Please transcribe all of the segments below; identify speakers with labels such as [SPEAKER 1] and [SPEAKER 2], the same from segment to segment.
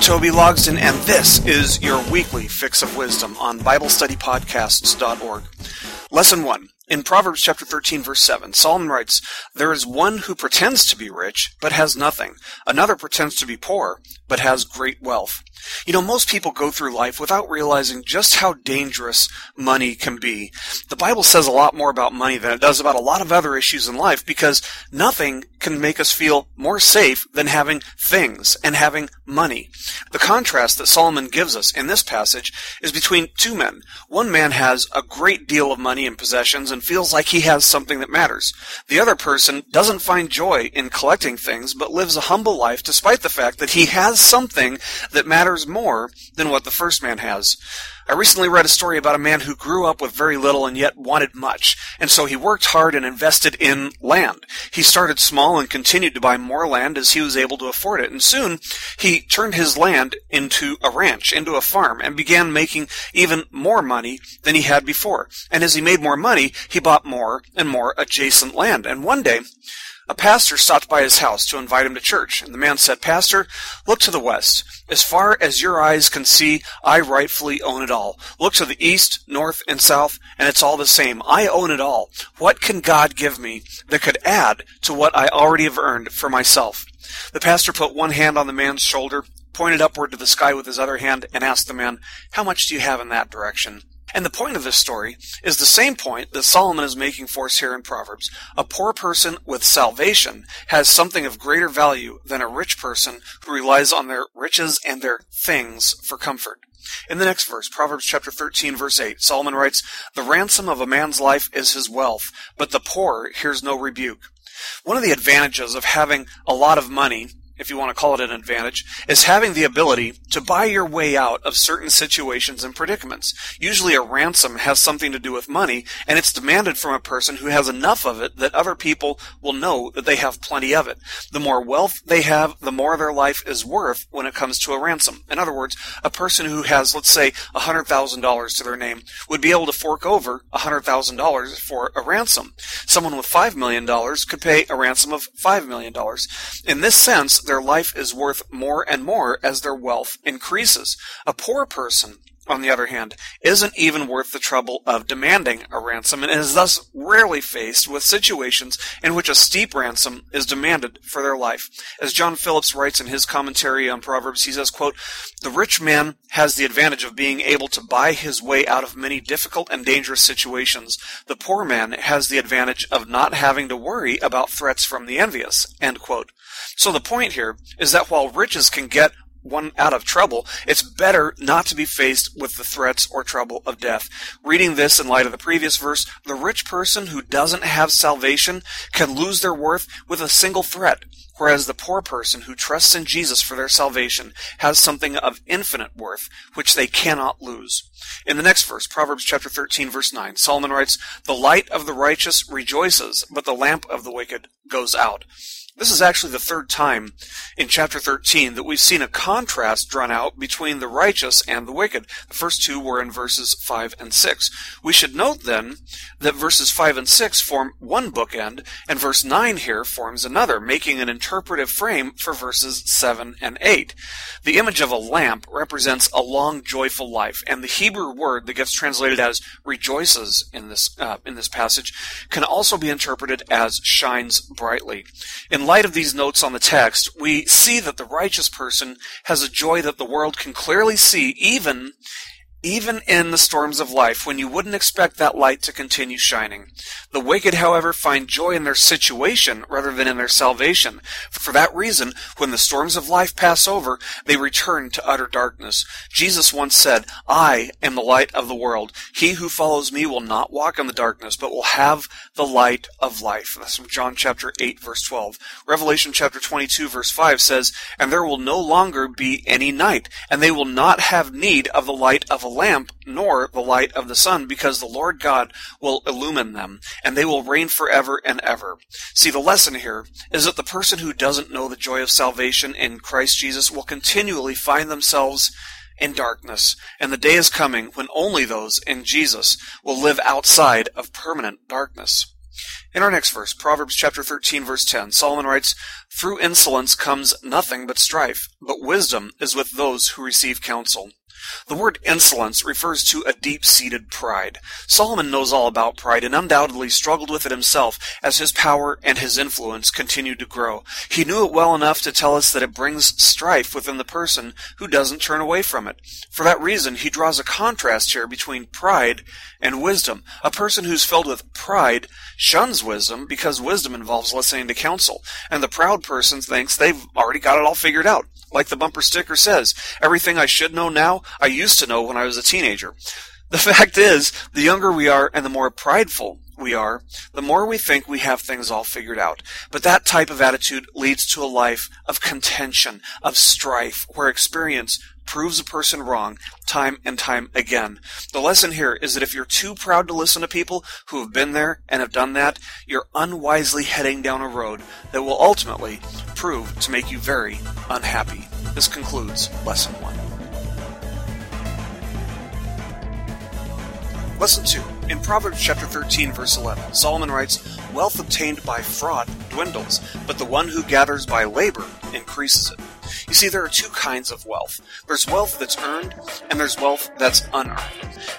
[SPEAKER 1] Toby Logsden, and this is your weekly fix of wisdom on BibleStudyPodcasts.org. Lesson 1. In Proverbs chapter 13 verse 7, Solomon writes, There is one who pretends to be rich, but has nothing. Another pretends to be poor, but has great wealth. You know, most people go through life without realizing just how dangerous money can be. The Bible says a lot more about money than it does about a lot of other issues in life because nothing can make us feel more safe than having things and having money. The contrast that Solomon gives us in this passage is between two men. One man has a great deal of money and possessions and feels like he has something that matters. The other person doesn't find joy in collecting things but lives a humble life despite the fact that he has something that matters more than what the first man has. I recently read a story about a man who grew up with very little and yet wanted much, and so he worked hard and invested in land. He started small and continued to buy more land as he was able to afford it, and soon he turned his land into a ranch, into a farm, and began making even more money than he had before. And as he made more money, he bought more and more adjacent land. And one day, a pastor stopped by his house to invite him to church, and the man said, Pastor, look to the west. As far as your eyes can see, I rightfully own it all. Look to the east, north, and south, and it's all the same. I own it all. What can God give me that could add to what I already have earned for myself? The pastor put one hand on the man's shoulder, pointed upward to the sky with his other hand, and asked the man, How much do you have in that direction? And the point of this story is the same point that Solomon is making for us here in Proverbs. A poor person with salvation has something of greater value than a rich person who relies on their riches and their things for comfort. In the next verse, Proverbs chapter 13 verse 8, Solomon writes, The ransom of a man's life is his wealth, but the poor hears no rebuke. One of the advantages of having a lot of money if you want to call it an advantage, is having the ability to buy your way out of certain situations and predicaments. Usually a ransom has something to do with money, and it's demanded from a person who has enough of it that other people will know that they have plenty of it. The more wealth they have, the more their life is worth when it comes to a ransom. In other words, a person who has, let's say, $100,000 to their name would be able to fork over $100,000 for a ransom. Someone with $5 million could pay a ransom of $5 million. In this sense, their life is worth more and more as their wealth increases. A poor person on the other hand, isn't even worth the trouble of demanding a ransom and is thus rarely faced with situations in which a steep ransom is demanded for their life. As John Phillips writes in his commentary on Proverbs, he says, quote, The rich man has the advantage of being able to buy his way out of many difficult and dangerous situations. The poor man has the advantage of not having to worry about threats from the envious. End quote. So the point here is that while riches can get one out of trouble, it's better not to be faced with the threats or trouble of death. Reading this in light of the previous verse, the rich person who doesn't have salvation can lose their worth with a single threat, whereas the poor person who trusts in Jesus for their salvation has something of infinite worth, which they cannot lose. In the next verse, Proverbs chapter 13 verse 9, Solomon writes, The light of the righteous rejoices, but the lamp of the wicked goes out. This is actually the third time in chapter 13 that we've seen a contrast drawn out between the righteous and the wicked. The first two were in verses 5 and 6. We should note then that verses 5 and 6 form one bookend, and verse 9 here forms another, making an interpretive frame for verses 7 and 8. The image of a lamp represents a long, joyful life, and the Hebrew word that gets translated as rejoices in this, uh, in this passage can also be interpreted as shines brightly. In light of these notes on the text, we see that the righteous person has a joy that the world can clearly see, even even in the storms of life, when you wouldn't expect that light to continue shining. The wicked, however, find joy in their situation rather than in their salvation. For that reason, when the storms of life pass over, they return to utter darkness. Jesus once said, I am the light of the world. He who follows me will not walk in the darkness, but will have the light of life. That's from John chapter 8, verse 12. Revelation chapter 22, verse 5 says, And there will no longer be any night, and they will not have need of the light of a lamp, nor the light of the sun, because the Lord God will illumine them and they will reign forever and ever. See, the lesson here is that the person who doesn't know the joy of salvation in Christ Jesus will continually find themselves in darkness, and the day is coming when only those in Jesus will live outside of permanent darkness. In our next verse, Proverbs chapter 13 verse 10, Solomon writes, Through insolence comes nothing but strife, but wisdom is with those who receive counsel. The word insolence refers to a deep-seated pride. Solomon knows all about pride and undoubtedly struggled with it himself as his power and his influence continued to grow. He knew it well enough to tell us that it brings strife within the person who doesn't turn away from it. For that reason, he draws a contrast here between pride and wisdom. A person who's filled with pride shuns wisdom because wisdom involves listening to counsel, and the proud person thinks they've already got it all figured out. Like the bumper sticker says, everything I should know now, I used to know when I was a teenager. The fact is, the younger we are and the more prideful we are, the more we think we have things all figured out. But that type of attitude leads to a life of contention, of strife, where experience proves a person wrong time and time again. The lesson here is that if you're too proud to listen to people who have been there and have done that, you're unwisely heading down a road that will ultimately prove to make you very unhappy. This concludes lesson one. Lesson 2. In Proverbs chapter 13, verse 11, Solomon writes, Wealth obtained by fraud dwindles, but the one who gathers by labor increases it. You see, there are two kinds of wealth. There's wealth that's earned, and there's wealth that's unearned.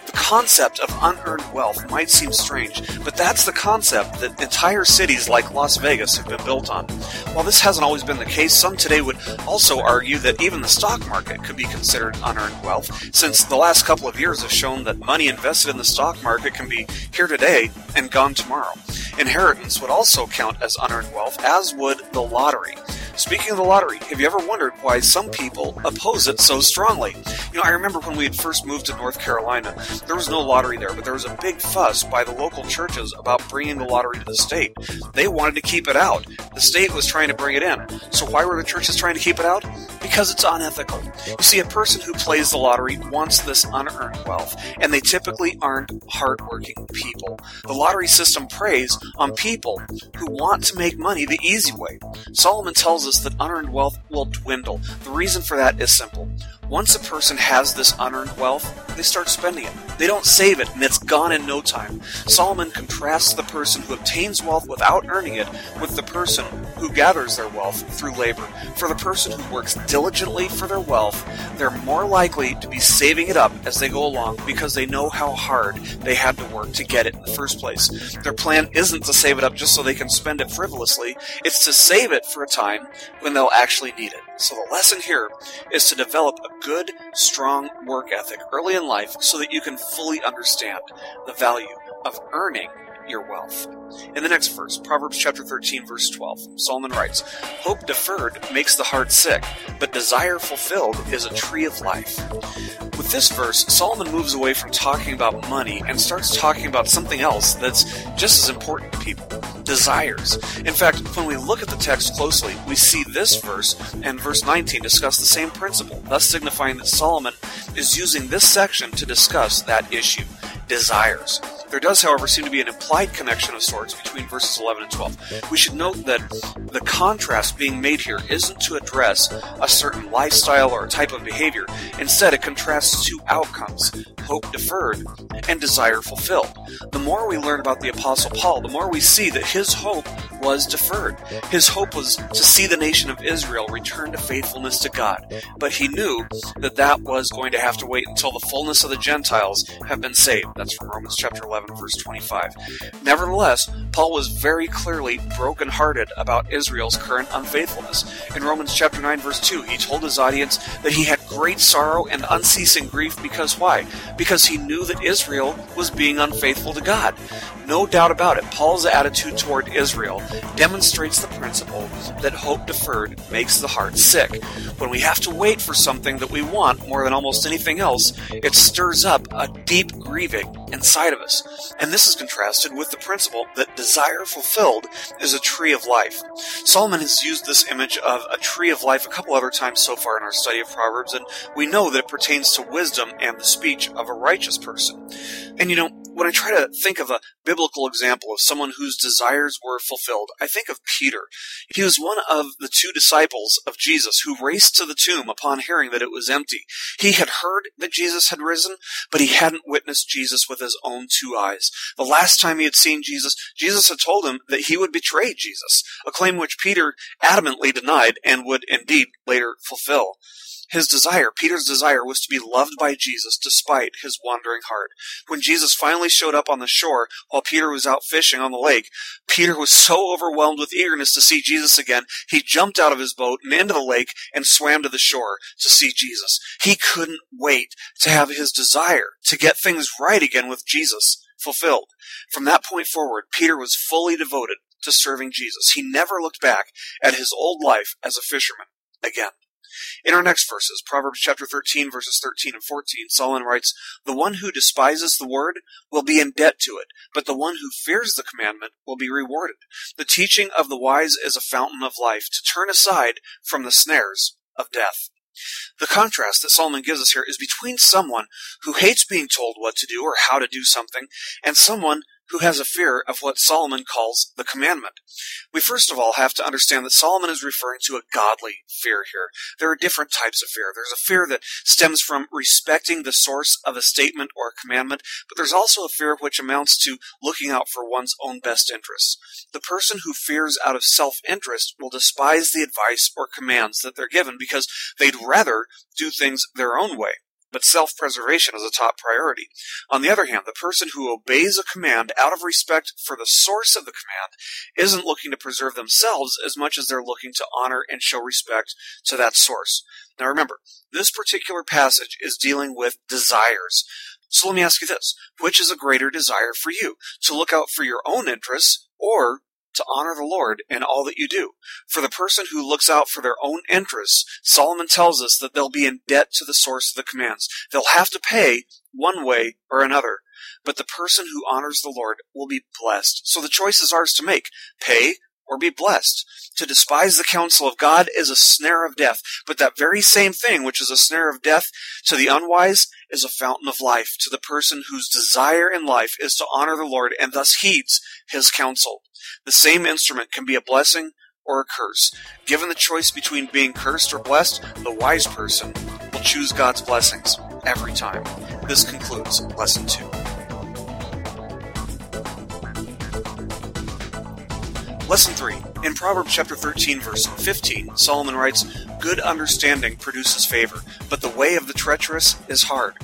[SPEAKER 1] The concept of unearned wealth might seem strange, but that's the concept that entire cities like Las Vegas have been built on. While this hasn't always been the case, some today would also argue that even the stock market could be considered unearned wealth, since the last couple of years have shown that money invested in the stock market can be here today and gone tomorrow. Inheritance would also count as unearned wealth, as would the lottery. Speaking of the lottery, have you ever wondered why some people oppose it so strongly? You know, I remember when we had first moved to North Carolina, there was no lottery there, but there was a big fuss by the local churches about bringing the lottery to the state. They wanted to keep it out. The state was trying to bring it in. So why were the churches trying to keep it out? Because it's unethical. You see, a person who plays the lottery wants this unearned wealth, and they typically aren't hardworking people. The lottery system preys on people who want to make money the easy way. Solomon tells us us that unearned wealth will dwindle. The reason for that is simple. Once a person has this unearned wealth, they start spending it. They don't save it, and it's gone in no time. Solomon contrasts the person who obtains wealth without earning it with the person who gathers their wealth through labor. For the person who works diligently for their wealth, they're more likely to be saving it up as they go along because they know how hard they had to work to get it in the first place. Their plan isn't to save it up just so they can spend it frivolously, it's to save it for a time when they'll actually need it. So the lesson here is to develop a good, strong work ethic early in life so that you can fully understand the value of earning your wealth. In the next verse, Proverbs chapter 13 verse 12, Solomon writes, Hope deferred makes the heart sick, but desire fulfilled is a tree of life. With this verse, Solomon moves away from talking about money and starts talking about something else that's just as important to people desires. In fact, when we look at the text closely, we see this verse and verse 19 discuss the same principle, thus signifying that Solomon is using this section to discuss that issue desires. There does, however, seem to be an implied connection of sorts between verses 11 and 12. We should note that the contrast being made here isn't to address a certain lifestyle or type of behavior. Instead, it contrasts two outcomes hope deferred and desire fulfilled. The more we learn about the Apostle Paul, the more we see that his hope was deferred. His hope was to see the nation of Israel return to faithfulness to God. But he knew that that was going to have to wait until the fullness of the Gentiles have been saved. That's from Romans chapter 11, verse 25. Nevertheless, Paul was very clearly brokenhearted about Israel's current unfaithfulness. In Romans chapter 9, verse 2, he told his audience that he had great sorrow and unceasing grief because why? Because he knew that Israel was being unfaithful to God. No doubt about it, Paul's attitude toward Israel demonstrates the principle that hope deferred makes the heart sick. When we have to wait for something that we want more than almost anything else, it stirs up a deep grieving inside of us. And this is contrasted with the principle that desire fulfilled is a tree of life. Solomon has used this image of a tree of life a couple other times so far in our study of Proverbs, and we know that it pertains to wisdom and the speech of a righteous person. And you know, when I try to think of a biblical example of someone whose desires were fulfilled, I think of Peter. He was one of the two disciples of Jesus who raced to the tomb upon hearing that it was empty. He had heard that Jesus had risen, but he hadn't witnessed Jesus with his own two eyes. The last time he had seen Jesus, Jesus had told him that he would betray Jesus, a claim which Peter adamantly denied and would indeed later fulfill. His desire, Peter's desire, was to be loved by Jesus despite his wandering heart. When Jesus finally showed up on the shore while Peter was out fishing on the lake, Peter was so overwhelmed with eagerness to see Jesus again, he jumped out of his boat and into the lake and swam to the shore to see Jesus. He couldn't wait to have his desire to get things right again with Jesus fulfilled. From that point forward, Peter was fully devoted to serving Jesus. He never looked back at his old life as a fisherman again. In our next verses, Proverbs chapter 13, verses 13 and 14, Solomon writes, The one who despises the word will be in debt to it, but the one who fears the commandment will be rewarded. The teaching of the wise is a fountain of life, to turn aside from the snares of death. The contrast that Solomon gives us here is between someone who hates being told what to do or how to do something and someone who has a fear of what Solomon calls the commandment. We first of all have to understand that Solomon is referring to a godly fear here. There are different types of fear. There's a fear that stems from respecting the source of a statement or a commandment, but there's also a fear which amounts to looking out for one's own best interests. The person who fears out of self-interest will despise the advice or commands that they're given because they'd rather do things their own way but self preservation is a top priority. On the other hand, the person who obeys a command out of respect for the source of the command isn't looking to preserve themselves as much as they're looking to honor and show respect to that source. Now remember, this particular passage is dealing with desires. So let me ask you this. Which is a greater desire for you? To look out for your own interests or to honor the Lord in all that you do. For the person who looks out for their own interests, Solomon tells us that they'll be in debt to the source of the commands. They'll have to pay one way or another. But the person who honors the Lord will be blessed. So the choice is ours to make. Pay or be blessed. To despise the counsel of God is a snare of death, but that very same thing, which is a snare of death to the unwise, is a fountain of life to the person whose desire in life is to honor the Lord and thus heeds his counsel. The same instrument can be a blessing or a curse. Given the choice between being cursed or blessed, the wise person will choose God's blessings every time. This concludes lesson two. Lesson 3. In Proverbs chapter 13 verse 15, Solomon writes, Good understanding produces favor, but the way of the treacherous is hard.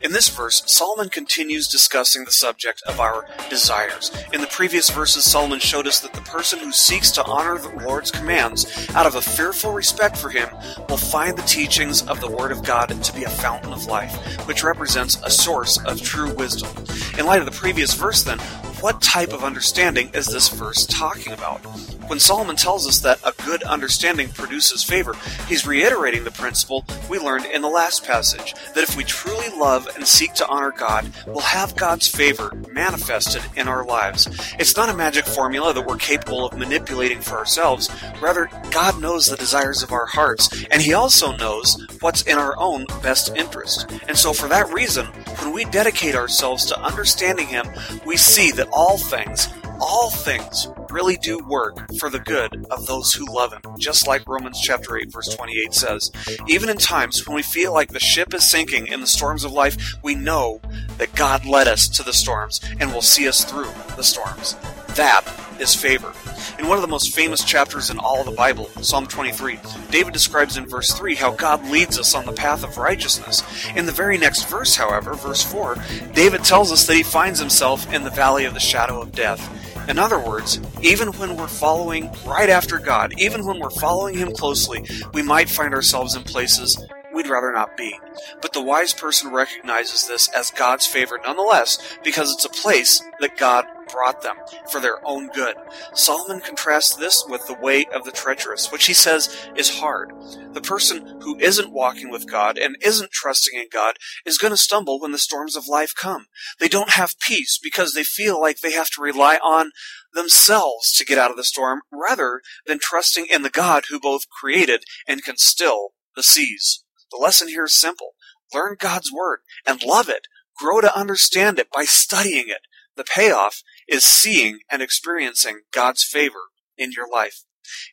[SPEAKER 1] In this verse, Solomon continues discussing the subject of our desires. In the previous verses, Solomon showed us that the person who seeks to honor the Lord's commands out of a fearful respect for him will find the teachings of the Word of God to be a fountain of life, which represents a source of true wisdom. In light of the previous verse, then, what type of understanding is this verse talking about? When Solomon tells us that a good understanding produces favor, he's reiterating the principle we learned in the last passage that if we truly love and seek to honor God, we'll have God's favor manifested in our lives. It's not a magic formula that we're capable of manipulating for ourselves. Rather, God knows the desires of our hearts, and He also knows what's in our own best interest. And so, for that reason, when we dedicate ourselves to understanding Him, we see that all things, all things really do work for the good of those who love him, just like Romans chapter 8 verse 28 says. Even in times when we feel like the ship is sinking in the storms of life, we know that God led us to the storms and will see us through the storms. That is favor. In one of the most famous chapters in all of the Bible, Psalm 23, David describes in verse 3 how God leads us on the path of righteousness. In the very next verse, however, verse 4, David tells us that he finds himself in the valley of the shadow of death. In other words, even when we're following right after God, even when we're following Him closely, we might find ourselves in places we'd rather not be. But the wise person recognizes this as God's favor nonetheless because it's a place that God brought them for their own good. Solomon contrasts this with the way of the treacherous, which he says is hard. The person who isn't walking with God and isn't trusting in God is going to stumble when the storms of life come. They don't have peace because they feel like they have to rely on themselves to get out of the storm rather than trusting in the God who both created and can still the seas. The lesson here is simple. Learn God's Word and love it grow to understand it by studying it. The payoff is seeing and experiencing God's favor in your life.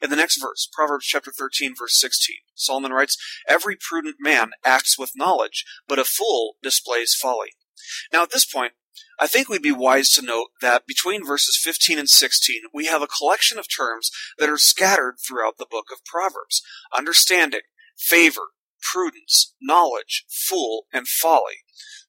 [SPEAKER 1] In the next verse, Proverbs chapter 13 verse 16, Solomon writes, Every prudent man acts with knowledge, but a fool displays folly. Now at this point, I think we'd be wise to note that between verses 15 and 16, we have a collection of terms that are scattered throughout the book of Proverbs. Understanding, favor, prudence, knowledge, fool, and folly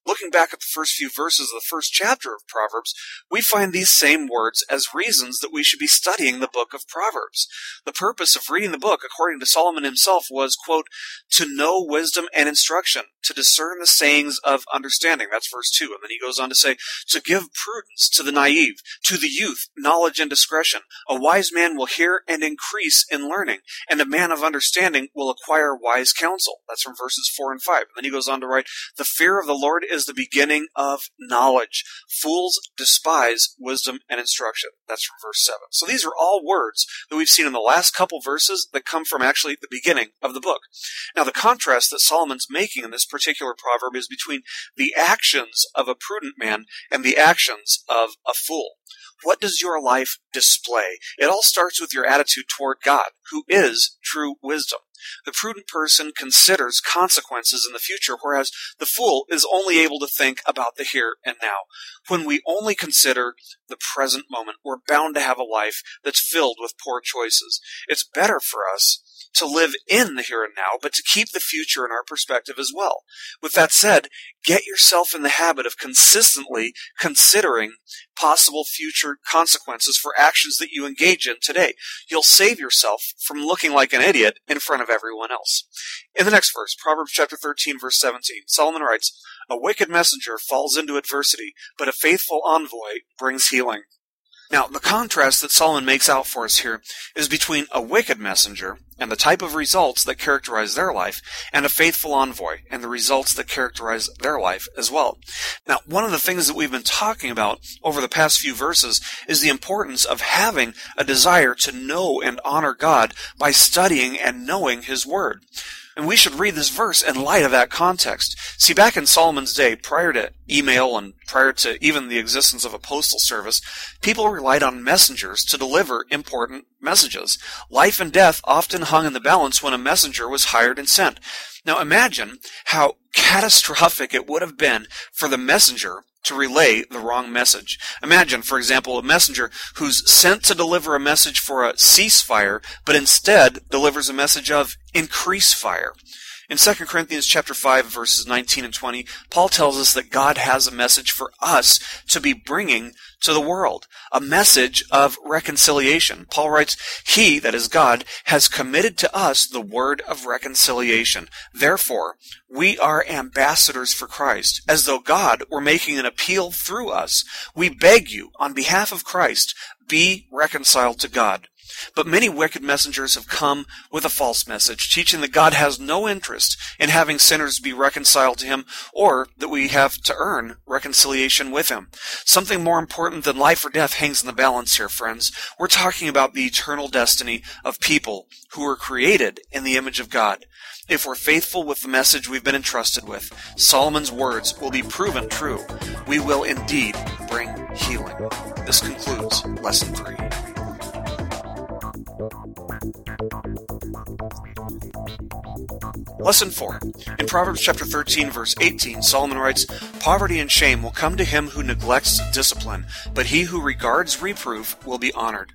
[SPEAKER 1] looking back at the first few verses of the first chapter of Proverbs, we find these same words as reasons that we should be studying the book of Proverbs. The purpose of reading the book, according to Solomon himself, was, quote, to know wisdom and instruction, to discern the sayings of understanding. That's verse 2. And then he goes on to say, to give prudence to the naive, to the youth, knowledge and discretion. A wise man will hear and increase in learning, and a man of understanding will acquire wise counsel. That's from verses 4 and 5. And then he goes on to write, the fear of the Lord is the beginning of knowledge. Fools despise wisdom and instruction. That's from verse 7. So these are all words that we've seen in the last couple verses that come from actually the beginning of the book. Now, the contrast that Solomon's making in this particular proverb is between the actions of a prudent man and the actions of a fool. What does your life display? It all starts with your attitude toward God, who is true wisdom. The prudent person considers consequences in the future, whereas the fool is only able to think about the here and now. When we only consider the present moment, we're bound to have a life that's filled with poor choices. It's better for us to live in the here and now, but to keep the future in our perspective as well. With that said, get yourself in the habit of consistently considering possible future consequences for actions that you engage in today. You'll save yourself from looking like an idiot in front of everyone else. In the next verse, Proverbs chapter 13 verse 17, Solomon writes, A wicked messenger falls into adversity, but a faithful envoy brings healing. Now, the contrast that Solomon makes out for us here is between a wicked messenger and the type of results that characterize their life, and a faithful envoy and the results that characterize their life as well. Now, one of the things that we've been talking about over the past few verses is the importance of having a desire to know and honor God by studying and knowing His Word. And we should read this verse in light of that context. See, back in Solomon's day, prior to email and prior to even the existence of a postal service, people relied on messengers to deliver important messages. Life and death often hung in the balance when a messenger was hired and sent. Now imagine how catastrophic it would have been for the messenger to relay the wrong message. Imagine, for example, a messenger who's sent to deliver a message for a ceasefire, but instead delivers a message of increase fire. In 2 Corinthians chapter 5 verses 19 and 20, Paul tells us that God has a message for us to be bringing to the world, a message of reconciliation. Paul writes, He, that is God, has committed to us the word of reconciliation. Therefore, we are ambassadors for Christ, as though God were making an appeal through us. We beg you, on behalf of Christ, be reconciled to God. But many wicked messengers have come with a false message, teaching that God has no interest in having sinners be reconciled to Him, or that we have to earn reconciliation with Him. Something more important than life or death hangs in the balance here, friends. We're talking about the eternal destiny of people who were created in the image of God. If we're faithful with the message we've been entrusted with, Solomon's words will be proven true. We will indeed bring healing. This concludes Lesson 3. Lesson 4. In Proverbs chapter 13 verse 18, Solomon writes, Poverty and shame will come to him who neglects discipline, but he who regards reproof will be honored.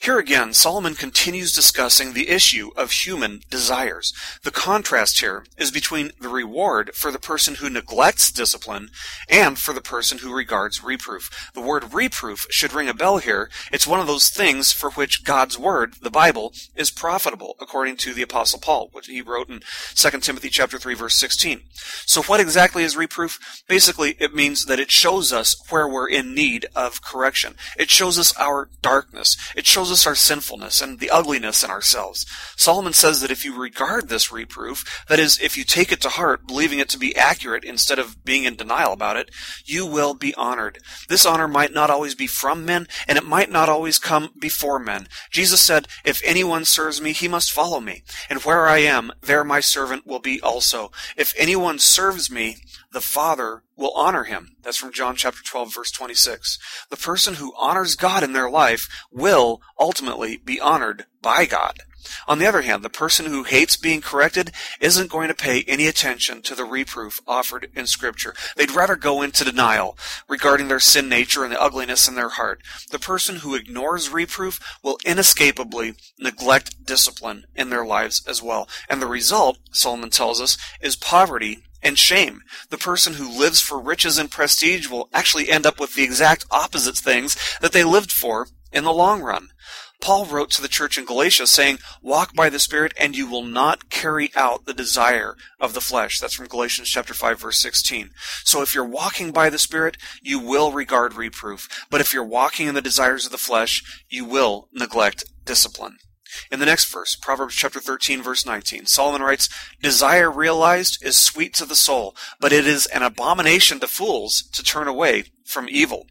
[SPEAKER 1] Here again, Solomon continues discussing the issue of human desires. The contrast here is between the reward for the person who neglects discipline and for the person who regards reproof. The word reproof should ring a bell here. It's one of those things for which God's word, the Bible, is profitable, according to the apostle Paul, which he wrote in 2 Timothy chapter 3 verse 16. So what exactly is reproof? Basically, it means that it shows us where we're in need of correction. It shows us our darkness. It shows us our sinfulness and the ugliness in ourselves. Solomon says that if you regard this reproof, that is, if you take it to heart, believing it to be accurate instead of being in denial about it, you will be honored. This honor might not always be from men, and it might not always come before men. Jesus said, If anyone serves me, he must follow me. And where I am, there my servant will be also. If anyone serves me, the Father will honor him. That's from John chapter 12 verse 26. The person who honors God in their life will ultimately be honored by God. On the other hand, the person who hates being corrected isn't going to pay any attention to the reproof offered in Scripture. They'd rather go into denial regarding their sin nature and the ugliness in their heart. The person who ignores reproof will inescapably neglect discipline in their lives as well. And the result, Solomon tells us, is poverty and shame. The person who lives for riches and prestige will actually end up with the exact opposite things that they lived for in the long run. Paul wrote to the church in Galatia saying, Walk by the Spirit and you will not carry out the desire of the flesh. That's from Galatians chapter 5 verse 16. So if you're walking by the Spirit, you will regard reproof. But if you're walking in the desires of the flesh, you will neglect discipline. In the next verse, Proverbs chapter 13 verse 19, Solomon writes, Desire realized is sweet to the soul, but it is an abomination to fools to turn away from evil.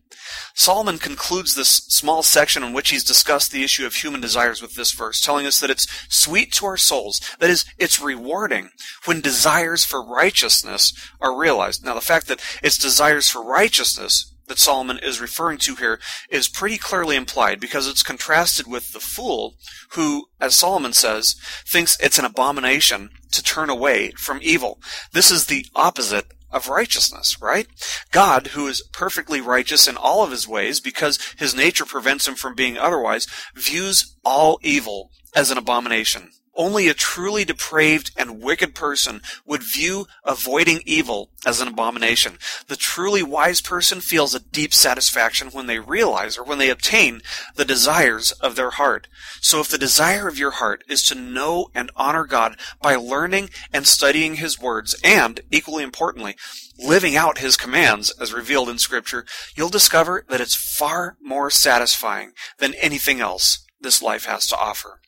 [SPEAKER 1] Solomon concludes this small section in which he's discussed the issue of human desires with this verse, telling us that it's sweet to our souls. That is, it's rewarding when desires for righteousness are realized. Now, the fact that it's desires for righteousness that Solomon is referring to here is pretty clearly implied because it's contrasted with the fool who, as Solomon says, thinks it's an abomination to turn away from evil. This is the opposite of righteousness, right? God, who is perfectly righteous in all of his ways because his nature prevents him from being otherwise, views all evil as an abomination. Only a truly depraved and wicked person would view avoiding evil as an abomination. The truly wise person feels a deep satisfaction when they realize or when they obtain the desires of their heart. So if the desire of your heart is to know and honor God by learning and studying His words and, equally importantly, living out His commands as revealed in Scripture, you'll discover that it's far more satisfying than anything else this life has to offer.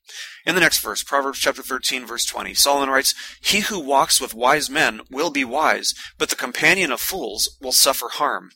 [SPEAKER 1] In the next verse, Proverbs chapter 13 verse 20, Solomon writes, He who walks with wise men will be wise, but the companion of fools will suffer harm.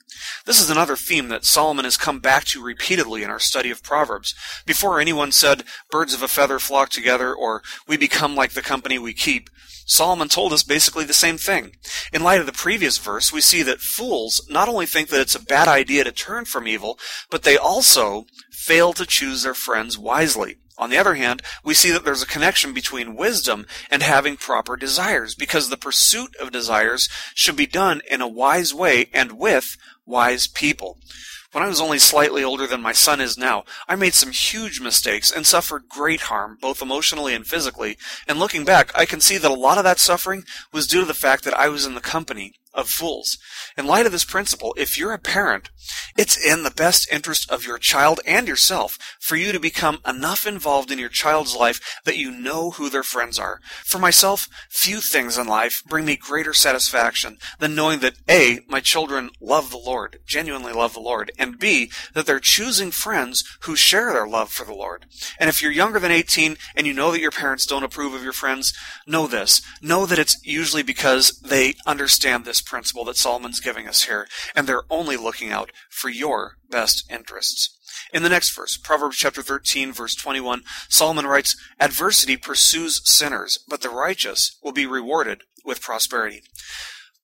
[SPEAKER 1] This is another theme that Solomon has come back to repeatedly in our study of Proverbs. Before anyone said, birds of a feather flock together, or we become like the company we keep, Solomon told us basically the same thing. In light of the previous verse, we see that fools not only think that it's a bad idea to turn from evil, but they also fail to choose their friends wisely. On the other hand, we see that there's a connection between wisdom and having proper desires, because the pursuit of desires should be done in a wise way and with wise people. When I was only slightly older than my son is now, I made some huge mistakes and suffered great harm, both emotionally and physically. And looking back, I can see that a lot of that suffering was due to the fact that I was in the company of fools. In light of this principle, if you're a parent, it's in the best interest of your child and yourself for you to become enough involved in your child's life that you know who their friends are. For myself, few things in life bring me greater satisfaction than knowing that A, my children love the Lord, genuinely love the Lord, and B, that they're choosing friends who share their love for the Lord. And if you're younger than 18 and you know that your parents don't approve of your friends, know this. Know that it's usually because they understand this principle that Solomon's giving us here, and they're only looking out for your best interests. In the next verse, Proverbs chapter 13 verse 21, Solomon writes, Adversity pursues sinners, but the righteous will be rewarded with prosperity.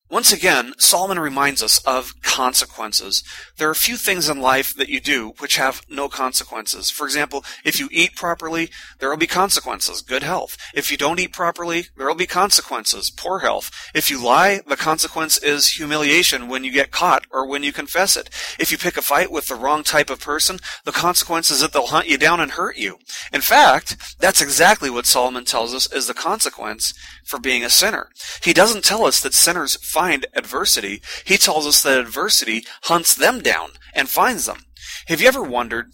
[SPEAKER 1] Once again, Solomon reminds us of consequences. There are few things in life that you do which have no consequences. For example, if you eat properly, there will be consequences, good health. If you don't eat properly, there will be consequences, poor health. If you lie, the consequence is humiliation when you get caught or when you confess it. If you pick a fight with the wrong type of person, the consequence is that they'll hunt you down and hurt you. In fact, that's exactly what Solomon tells us is the consequence for being a sinner. He doesn't tell us that sinners find adversity. He tells us that adversity hunts them down and finds them. Have you ever wondered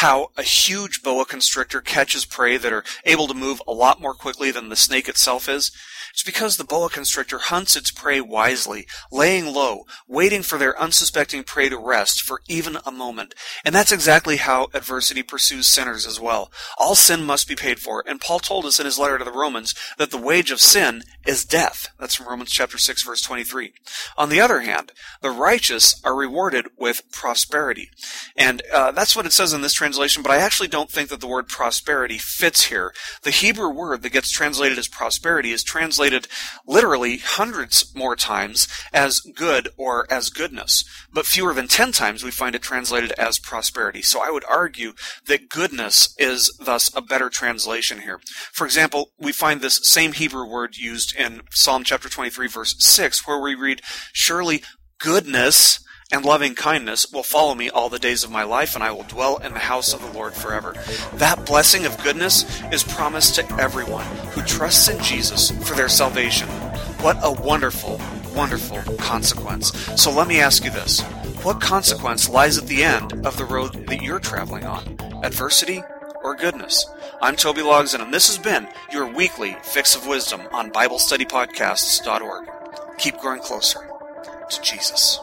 [SPEAKER 1] how a huge boa constrictor catches prey that are able to move a lot more quickly than the snake itself is? It's because the boa constrictor hunts its prey wisely, laying low, waiting for their unsuspecting prey to rest for even a moment. And that's exactly how adversity pursues sinners as well. All sin must be paid for, and Paul told us in his letter to the Romans that the wage of sin is death. That's from Romans chapter 6 verse 23. On the other hand, the righteous are rewarded with prosperity. And uh, that's what it says in this translation translation, but I actually don't think that the word prosperity fits here. The Hebrew word that gets translated as prosperity is translated literally hundreds more times as good or as goodness, but fewer than ten times we find it translated as prosperity. So I would argue that goodness is thus a better translation here. For example, we find this same Hebrew word used in Psalm chapter 23 verse 6 where we read, surely goodness and loving kindness will follow me all the days of my life, and I will dwell in the house of the Lord forever. That blessing of goodness is promised to everyone who trusts in Jesus for their salvation. What a wonderful, wonderful consequence. So let me ask you this What consequence lies at the end of the road that you're traveling on? Adversity or goodness? I'm Toby Logsdon, and this has been your weekly Fix of Wisdom on BibleStudyPodcasts.org. Keep growing closer to Jesus.